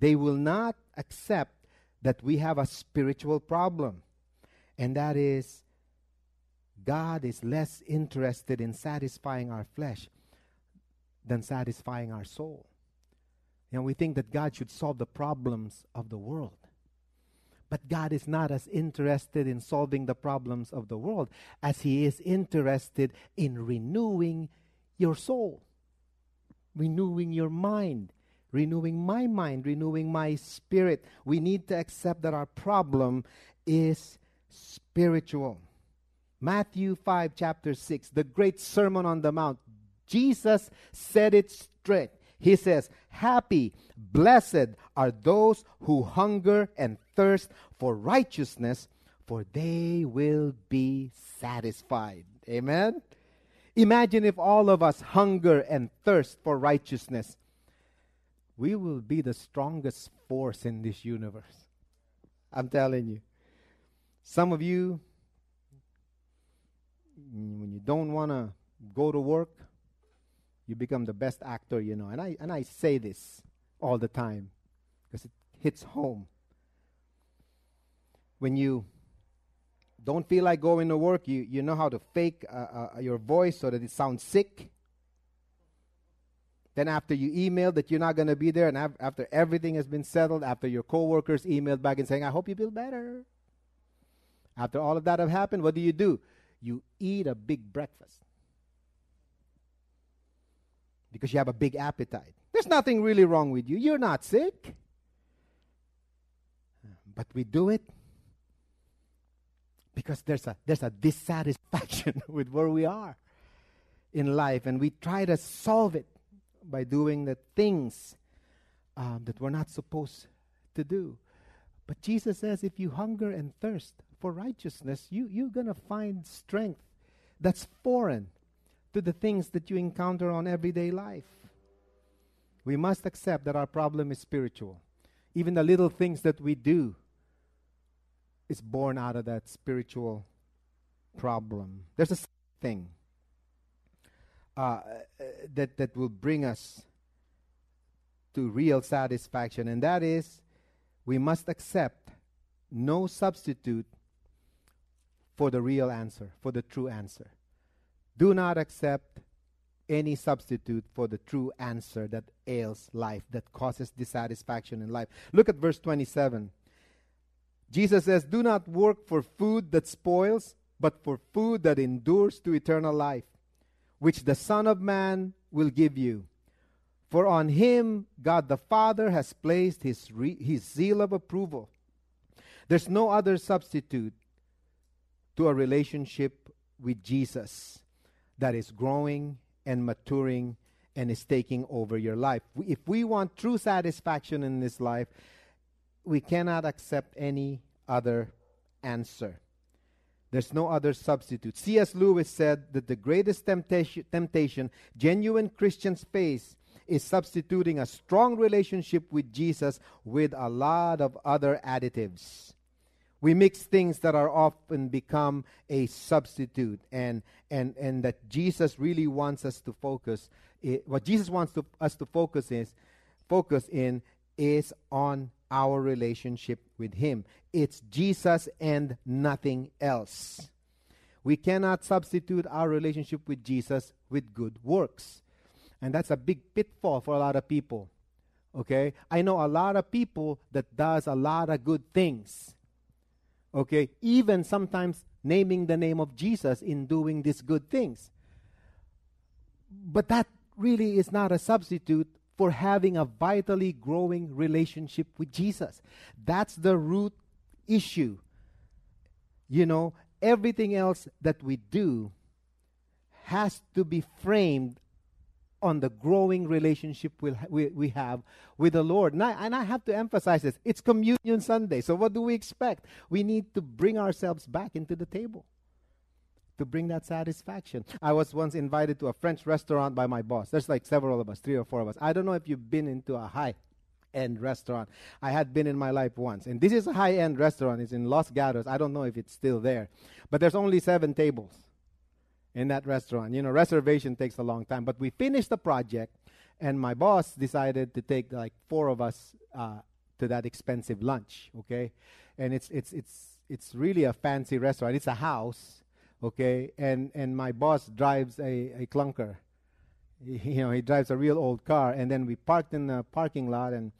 They will not accept that we have a spiritual problem, and that is God is less interested in satisfying our flesh than satisfying our soul. And we think that God should solve the problems of the world. But God is not as interested in solving the problems of the world as He is interested in renewing your soul, renewing your mind, renewing my mind, renewing my spirit. We need to accept that our problem is spiritual. Matthew 5, chapter 6, the great Sermon on the Mount. Jesus said it straight. He says, Happy, blessed are those who hunger and thirst for righteousness, for they will be satisfied. Amen? Imagine if all of us hunger and thirst for righteousness. We will be the strongest force in this universe. I'm telling you. Some of you, when you don't want to go to work, you become the best actor you know. And I, and I say this all the time because it hits home. When you don't feel like going to work, you, you know how to fake uh, uh, your voice so that it sounds sick. Then, after you email that you're not going to be there, and after everything has been settled, after your coworkers emailed back and saying, I hope you feel better. After all of that have happened, what do you do? You eat a big breakfast because you have a big appetite. There's nothing really wrong with you. You're not sick. But we do it because there's a there's a dissatisfaction with where we are in life and we try to solve it by doing the things um, that we're not supposed to do. But Jesus says if you hunger and thirst for righteousness, you, you're going to find strength that's foreign to the things that you encounter on everyday life. We must accept that our problem is spiritual. Even the little things that we do is born out of that spiritual problem. There's a thing uh, that, that will bring us to real satisfaction, and that is we must accept no substitute for the real answer, for the true answer. Do not accept any substitute for the true answer that ails life, that causes dissatisfaction in life. Look at verse 27. Jesus says, Do not work for food that spoils, but for food that endures to eternal life, which the Son of Man will give you. For on him God the Father has placed his, re- his seal of approval. There's no other substitute to a relationship with Jesus that is growing and maturing and is taking over your life. If we want true satisfaction in this life, we cannot accept any other answer. There's no other substitute. C.S. Lewis said that the greatest temptation, temptation genuine Christians face is substituting a strong relationship with Jesus with a lot of other additives we mix things that are often become a substitute and and and that jesus really wants us to focus what jesus wants to, us to focus is focus in is on our relationship with him. It's jesus and nothing else. We cannot substitute our relationship with jesus with good works. And that's a big pitfall for a lot of people okay? I know a lot of people that does a lot of good things Okay, even sometimes naming the name of Jesus in doing these good things. But that really is not a substitute for having a vitally growing relationship with Jesus. That's the root issue. You know, everything else that we do has to be framed on the growing relationship we'll, we, we have with the Lord. And I, and I have to emphasize this it's Communion Sunday. So, what do we expect? We need to bring ourselves back into the table to bring that satisfaction. I was once invited to a French restaurant by my boss. There's like several of us, three or four of us. I don't know if you've been into a high end restaurant. I had been in my life once. And this is a high end restaurant. It's in Los Gatos. I don't know if it's still there. But there's only seven tables in that restaurant. You know, reservation takes a long time. But we finished the project, and my boss decided to take like four of us uh, to that expensive lunch. Okay, and it's it's it's it's really a fancy restaurant. It's a house. Okay, and and my boss drives a, a clunker. You know, he drives a real old car, and then we parked in the parking lot and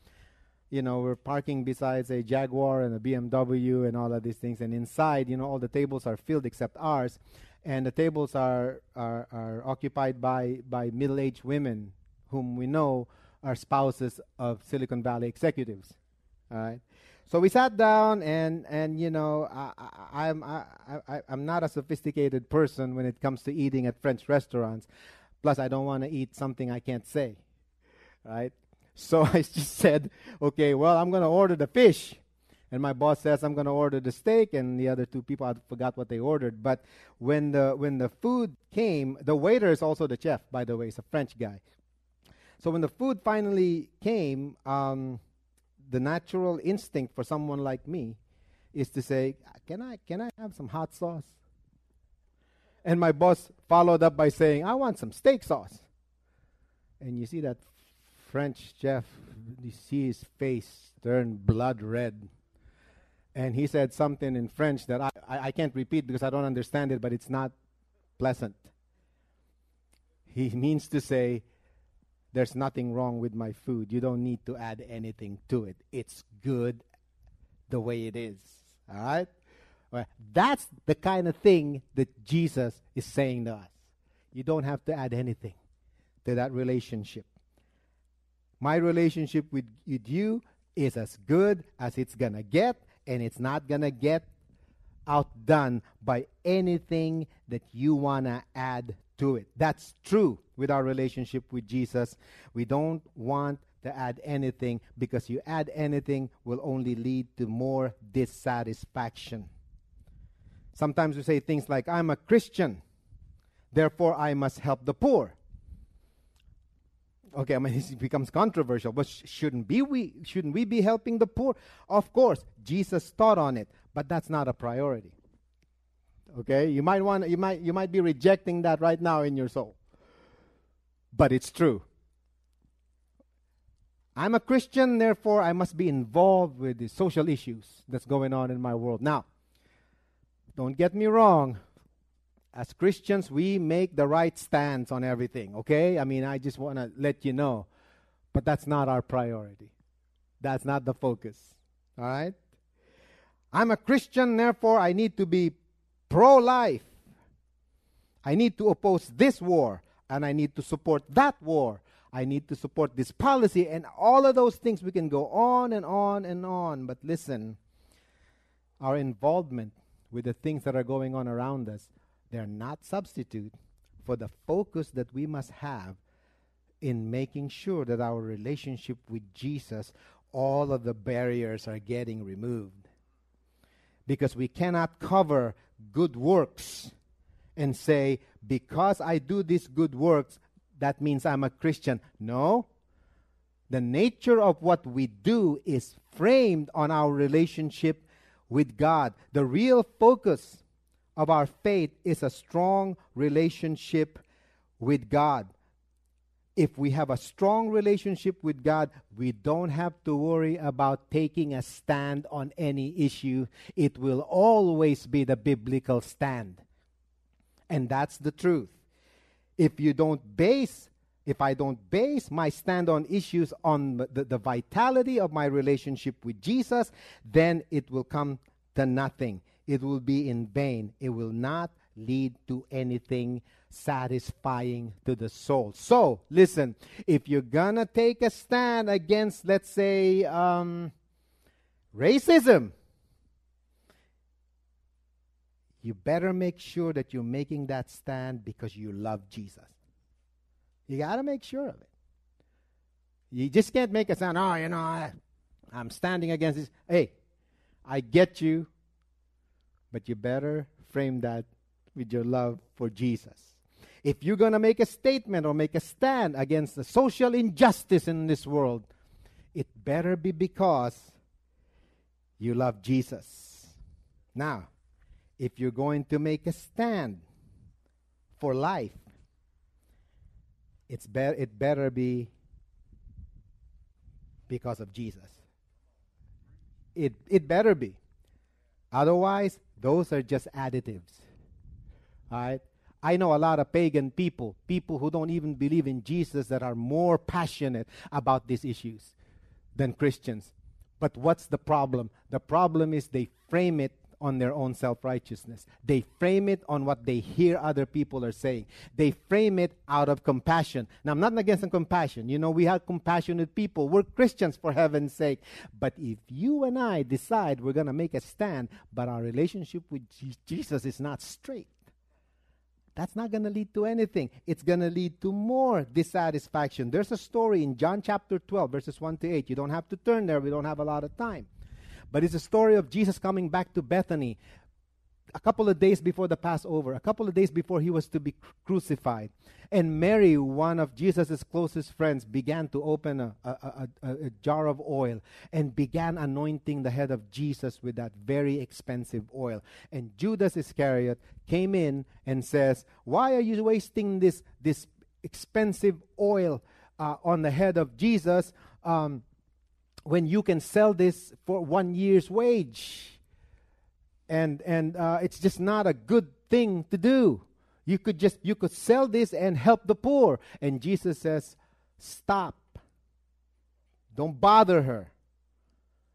you know, we're parking besides a Jaguar and a BMW and all of these things. And inside, you know, all the tables are filled except ours and the tables are, are, are occupied by, by middle aged women whom we know are spouses of Silicon Valley executives. All right. So we sat down, and, and you know, I, I'm, I, I, I'm not a sophisticated person when it comes to eating at French restaurants. Plus, I don't want to eat something I can't say. Right? So I just said, okay, well, I'm going to order the fish. And my boss says I'm going to order the steak, and the other two people I forgot what they ordered. But when the when the food came, the waiter is also the chef, by the way, he's a French guy. So when the food finally came, um, the natural instinct for someone like me is to say, "Can I can I have some hot sauce?" And my boss followed up by saying, "I want some steak sauce." And you see that French chef, you see his face turn blood red and he said something in French that I, I, I, can't repeat because I don't understand it, but it's not pleasant. He means to say, There's nothing wrong with my food. You don't need to add anything to it. It's good the way it is. All right? Well, that's the kind of thing that Jesus is saying to us. You don't have to add anything to that relationship. My relationship with, with you is as good as it's going to get and it's not going to get outdone by anything that you want to add to it. That's true with our relationship with Jesus. We don't want to add anything because you add anything will only lead to more dissatisfaction. Sometimes we say things like, I'm a Christian, therefore I must help the poor okay, I mean, it becomes controversial, but sh- shouldn't be we shouldn't we be helping the poor? Of course, Jesus taught on it, but that's not a priority. Okay, you might want you might you might be rejecting that right now in your soul, but it's true. I'm a Christian, therefore I must be involved with the social issues that's going on in my world. Now, don't get me wrong as Christians, we make the right stance on everything, okay? I mean, I just want to let you know. But that's not our priority. That's not the focus, all right? I'm a Christian, therefore, I need to be pro life. I need to oppose this war, and I need to support that war. I need to support this policy, and all of those things we can go on and on and on. But listen, our involvement with the things that are going on around us they're not substitute for the focus that we must have in making sure that our relationship with Jesus, all of the barriers are getting removed. Because we cannot cover good works and say, because I do these good works, that means I'm a Christian. No. The nature of what we do is framed on our relationship with God. The real focus of our faith is a strong relationship with God. If we have a strong relationship with God, we don't have to worry about taking a stand on any issue. It will always be the biblical stand. And that's the truth. If you don't base, if I don't base my stand on issues on the, the vitality of my relationship with Jesus, then it will come to nothing it will be in vain. It will not lead to anything satisfying to the soul. So, listen, if you're gonna take a stand against, let's say, um, racism, you better make sure that you're making that stand because you love Jesus. You got to make sure of it. You just can't make a stand, oh, you know, I, I'm standing against this. Hey, I get you, but you better frame that with your love for Jesus. If you're going to make a statement or make a stand against the social injustice in this world, it better be because you love Jesus. Now, if you're going to make a stand for life, it's be- it better be because of Jesus. It, it better be. Otherwise, those are just additives. All right? I know a lot of pagan people, people who don't even believe in Jesus, that are more passionate about these issues than Christians. But what's the problem? The problem is they frame it on their own self righteousness. They frame it on what they hear other people are saying. They frame it out of compassion. Now, I'm not against compassion. You know, we have compassionate people. We're Christians, for heaven's sake. But if you and I decide we're going to make a stand, but our relationship with Jesus is not straight, that's not going to lead to anything. It's going to lead to more dissatisfaction. There's a story in John chapter 12, verses 1 to 8. You don't have to turn there, we don't have a lot of time. But it's a story of Jesus coming back to Bethany a couple of days before the Passover, a couple of days before he was to be crucified. And Mary, one of Jesus' closest friends, began to open a, a, a, a, jar of oil and began anointing the head of Jesus with that very expensive oil. And Judas Iscariot came in and says, Why are you wasting this, this expensive oil uh, on the head of Jesus? Um, when you can sell this for one year's wage. And, and uh, it's just not a good thing to do. You could just you could sell this and help the poor. And Jesus says, "Stop. Don't bother her."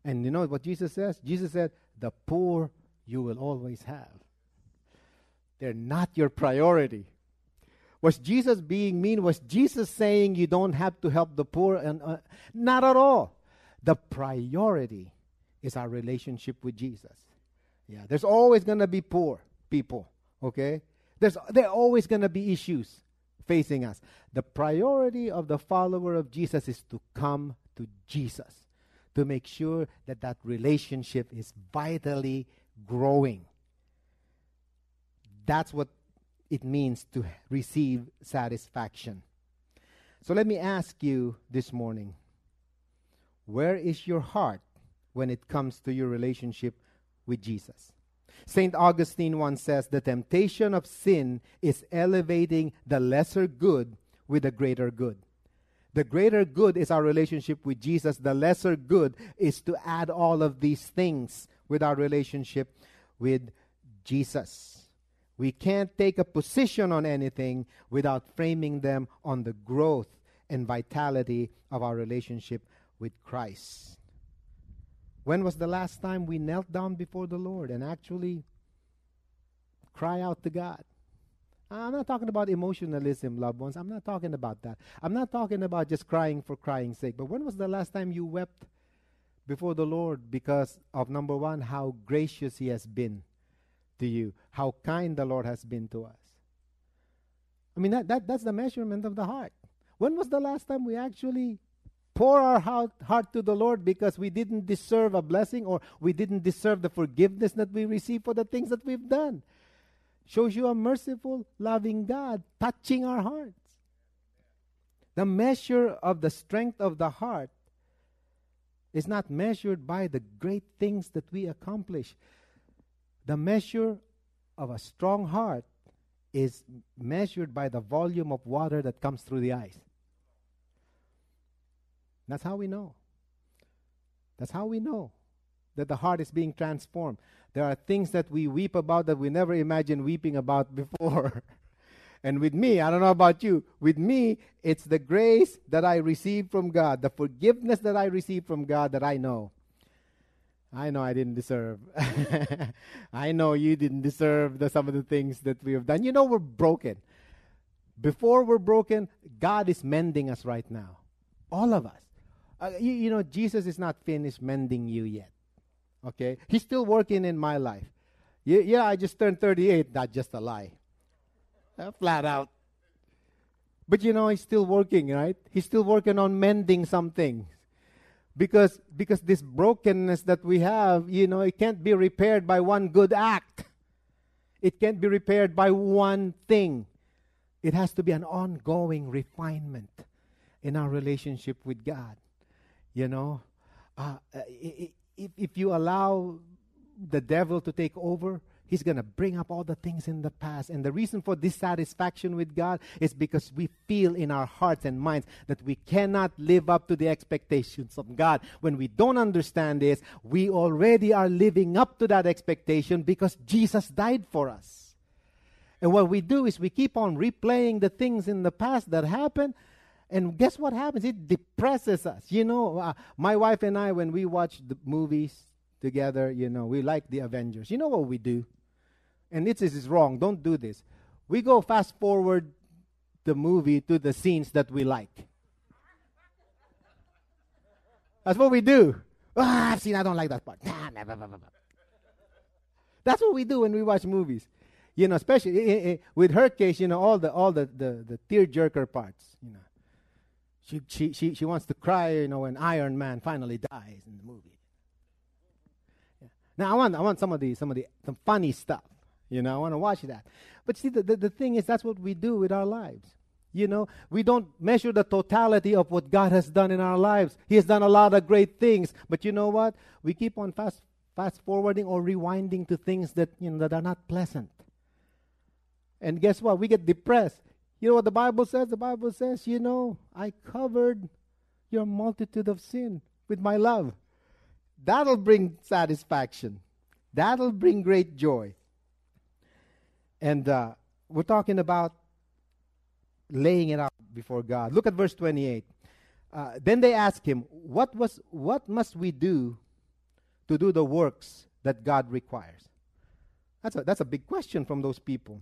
And you know what Jesus says? Jesus said, "The poor you will always have. They're not your priority." Was Jesus being mean? Was Jesus saying you don't have to help the poor? And uh, not at all. The priority is our relationship with Jesus. Yeah, there's always going to be poor people, okay? There's there always going to be issues facing us. The priority of the follower of Jesus is to come to Jesus, to make sure that that relationship is vitally growing. That's what it means to receive satisfaction. So let me ask you this morning where is your heart when it comes to your relationship with Jesus? St. Augustine once says the temptation of sin is elevating the lesser good with the greater good. The greater good is our relationship with Jesus. The lesser good is to add all of these things with our relationship with Jesus. We can't take a position on anything without framing them on the growth and vitality of our relationship with Christ. When was the last time we knelt down before the Lord and actually cry out to God? I'm not talking about emotionalism, loved ones. I'm not talking about that. I'm not talking about just crying for crying's sake. But when was the last time you wept before the Lord because of number one, how gracious He has been to you, how kind the Lord has been to us? I mean, that, that, that's the measurement of the heart. When was the last time we actually pour our heart, heart to the Lord because we didn't deserve a blessing or we didn't deserve the forgiveness that we receive for the things that we've done. Shows you a merciful, loving God touching our hearts. The measure of the strength of the heart is not measured by the great things that we accomplish. The measure of a strong heart is measured by the volume of water that comes through the eyes. That's how we know. That's how we know that the heart is being transformed. There are things that we weep about that we never imagined weeping about before. and with me, I don't know about you, with me, it's the grace that I receive from God, the forgiveness that I receive from God that I know. I know I didn't deserve. I know you didn't deserve the, some of the things that we have done. You know, we're broken. Before we're broken, God is mending us right now. All of us. Uh, you, you know, Jesus is not finished mending you yet. Okay? He's still working in my life. Yeah, yeah I just turned 38. Not just a lie. Uh, flat out. But you know, he's still working, right? He's still working on mending something. Because because this brokenness that we have, you know, it can't be repaired by one good act. It can't be repaired by one thing. It has to be an ongoing refinement in our relationship with God. You know, uh, if, if you allow the devil to take over, He's going to bring up all the things in the past. And the reason for dissatisfaction with God is because we feel in our hearts and minds that we cannot live up to the expectations of God. When we don't understand this, we already are living up to that expectation because Jesus died for us. And what we do is we keep on replaying the things in the past that happened. And guess what happens? It depresses us. You know, uh, my wife and I, when we watch the movies together, you know, we like the Avengers. You know what we do? and this is wrong, don't do this. We go fast forward the movie to the scenes that we like. That's what we do. Ah, I've seen, I don't like that part. That's what we do when we watch movies. You know, especially eh, eh, with her case, you know, all the all the, the, the tear jerker parts, you know. She, she, she, she wants to cry, you know, when Iron Man finally dies in the movie. Yeah. Now I want I want some of the some of the some funny stuff. You know, I want to watch that. But see, the, the, the thing is, that's what we do with our lives. You know, we don't measure the totality of what God has done in our lives. He has done a lot of great things. But you know what? We keep on fast, fast forwarding or rewinding to things that, you know, that are not pleasant. And guess what? We get depressed. You know what the Bible says? The Bible says, you know, I covered your multitude of sin with my love. That'll bring satisfaction. That'll bring great joy. And uh, we're talking about laying it out before God. Look at verse 28. Uh, then they asked him, what, was, what must we do to do the works that God requires? That's a, that's a big question from those people.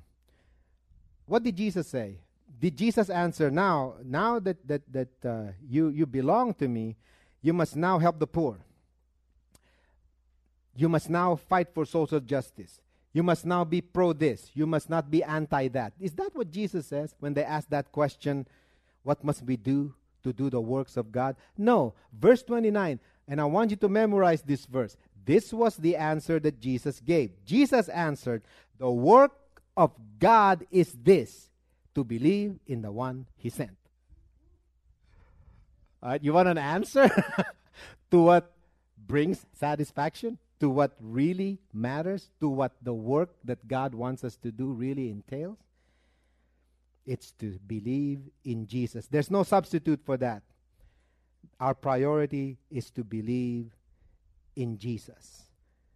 What did Jesus say? Did Jesus answer, now, now that, that, that uh, you, you belong to me, you must now help the poor. You must now fight for social justice. You must now be pro this. You must not be anti that. Is that what Jesus says when they ask that question? What must we do to do the works of God? No. Verse 29, and I want you to memorize this verse. This was the answer that Jesus gave. Jesus answered, The work of God is this to believe in the one he sent. All right, you want an answer to what brings satisfaction? to what really matters, to what the work that God wants us to do really entails? It's to believe in Jesus. There's no substitute for that. Our priority is to believe in Jesus.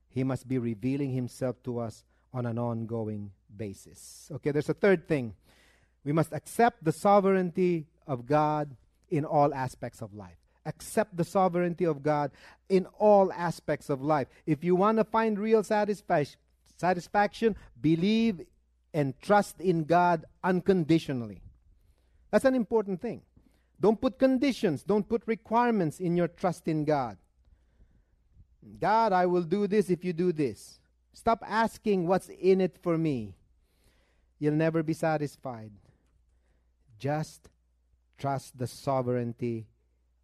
He must be revealing himself to us on an ongoing basis. Okay, there's a third thing. We must accept the sovereignty of God in all aspects of life accept the sovereignty of God in all aspects of life. If you want to find real satisfaction, satisfaction, believe and trust in God unconditionally. That's an important thing. Don't put conditions, don't put requirements in your trust in God. God, I will do this if you do this. Stop asking what's in it for me. You'll never be satisfied. Just trust the sovereignty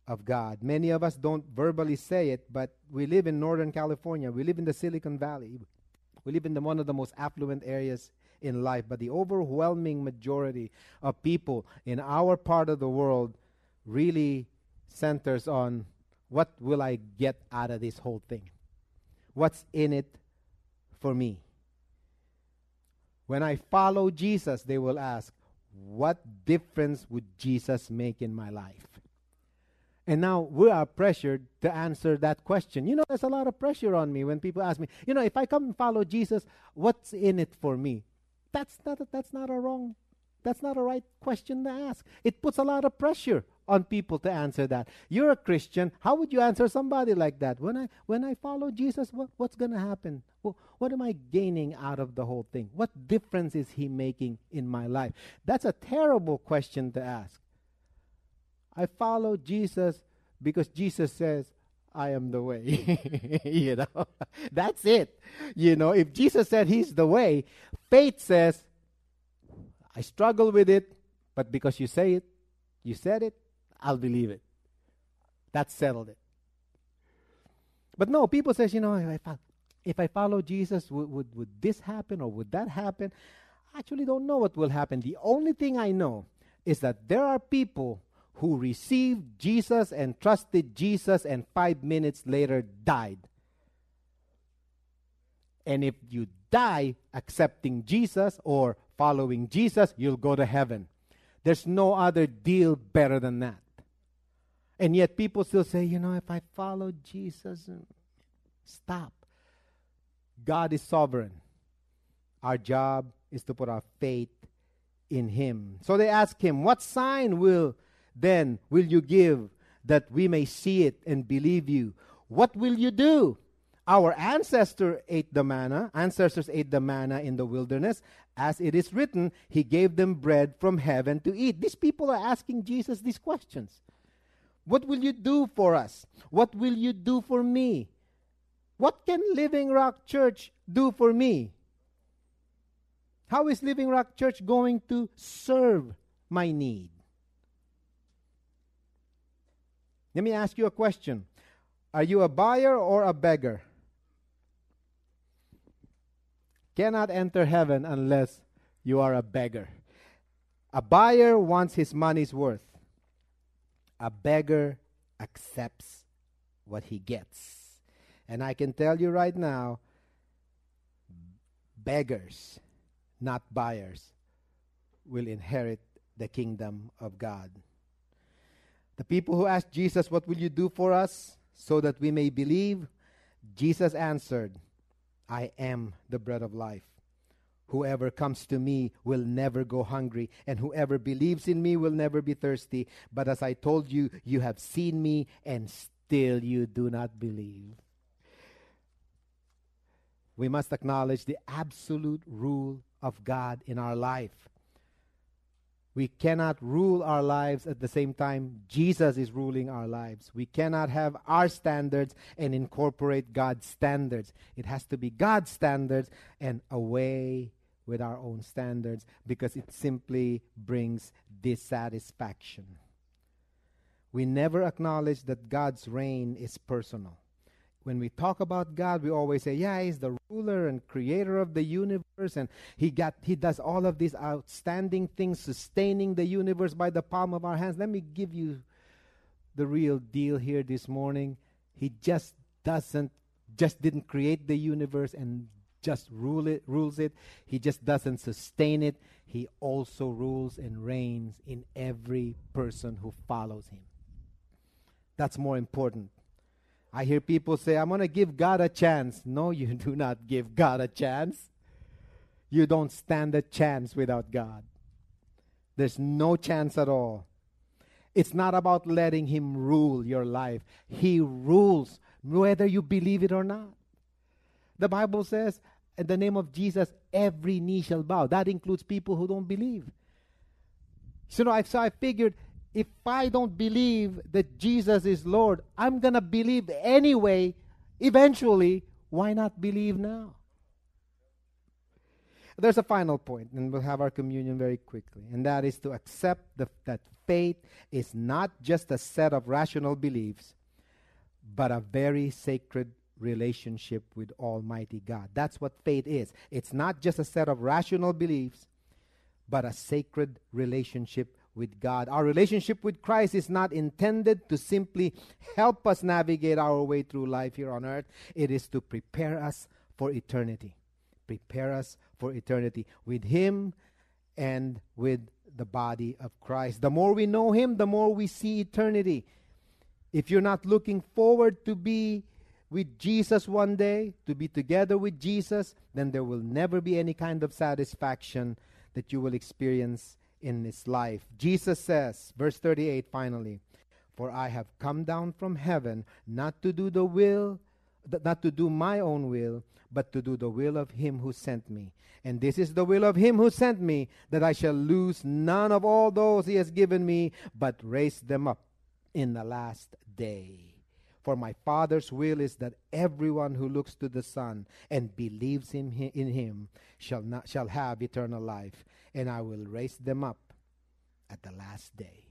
of God. Many of us don't verbally say it, but we live in Northern California. We live in the Silicon Valley. We live in the, one of the most affluent areas in life, but the overwhelming majority of people in our part of the world really centers on what will I get out of this whole thing? What's in it for me? When I follow Jesus, they will ask, What difference would Jesus make in my life? And now we are pressured to answer that question. You know, there's a lot of pressure on me when people ask me, you know, if I come and follow Jesus, what's in it for me? That's not that's not a wrong that's not a right question to ask. It puts a lot of pressure on people to answer that. You're a Christian. How would you answer somebody like that? When I when I follow Jesus, what, what's going to happen? Well, what am I gaining out of the whole thing? What difference is he making in my life? That's a terrible question to ask. I follow Jesus because Jesus says, I am the way. you know, that's it. You know, if Jesus said he's the way, faith says, I struggle with it, but because you say it, you said it, I'll believe it. That settled it. But no, people says, you know, if I, if I follow Jesus, would, would, would this happen or would that happen? I actually don't know what will happen. The only thing I know is that there are people who received Jesus and trusted Jesus and five minutes later died. And if you die accepting Jesus or following Jesus, you'll go to heaven. There's no other deal better than that. And yet people still say, you know, if I follow Jesus, uh, stop. God is sovereign. Our job is to put our faith in him. So they ask him, what sign will then will you give that we may see it and believe you? What will you do? Our ancestor ate the manna, ancestors ate the manna in the wilderness. As it is written, he gave them bread from heaven to eat. These people are asking Jesus these questions. What will you do for us? What will you do for me? What can Living Rock Church do for me? How is Living Rock Church going to serve my need? Let me ask you a question Are you a buyer or a beggar? Cannot enter heaven unless you are a beggar. A buyer wants his money's worth. A beggar accepts what he gets. And I can tell you right now beggars, not buyers, will inherit the kingdom of God. The people who asked Jesus, What will you do for us so that we may believe? Jesus answered, I am the bread of life. Whoever comes to me will never go hungry, and whoever believes in me will never be thirsty. But as I told you, you have seen me, and still you do not believe. We must acknowledge the absolute rule of God in our life. We cannot rule our lives at the same time Jesus is ruling our lives. We cannot have our standards and incorporate God's standards. It has to be God's standards and away with our own standards because it simply brings dissatisfaction. We never acknowledge that God's reign is personal when we talk about God, we always say, yeah, he's the ruler and creator of the universe and he got he does all of these outstanding things sustaining the universe by the palm of our hands. Let me give you the real deal here this morning. He just doesn't just didn't create the universe and just rule it rules it. He just doesn't sustain it. He also rules and reigns in every person who follows him. That's more important I hear people say, I'm going to give God a chance. No, you do not give God a chance. You don't stand a chance without God. There's no chance at all. It's not about letting Him rule your life, He rules whether you believe it or not. The Bible says, in the name of Jesus, every knee shall bow. That includes people who don't believe. So, I, so I figured if I don't believe that Jesus is Lord, I'm going to believe anyway. Eventually, why not believe now? There's a final point, and we'll have our communion very quickly, and that is to accept the, that faith is not just a set of rational beliefs, but a very sacred relationship with Almighty God. That's what faith is. It's not just a set of rational beliefs, but a sacred relationship with God. Our relationship with Christ is not intended to simply help us navigate our way through life here on earth, it is to prepare us for eternity. Prepare us for eternity with Him and with the body of Christ. The more we know Him, the more we see eternity. If you're not looking forward to be with Jesus one day, to be together with Jesus, then there will never be any kind of satisfaction that you will experience in this life. Jesus says, verse 38 finally, For I have come down from heaven not to do the will, not to do my own will, but to do the will of him who sent me. And this is the will of him who sent me, that I shall lose none of all those he has given me, but raise them up in the last day. For my Father's will is that everyone who looks to the Son and believes in him, in him shall, not, shall have eternal life, and I will raise them up at the last day.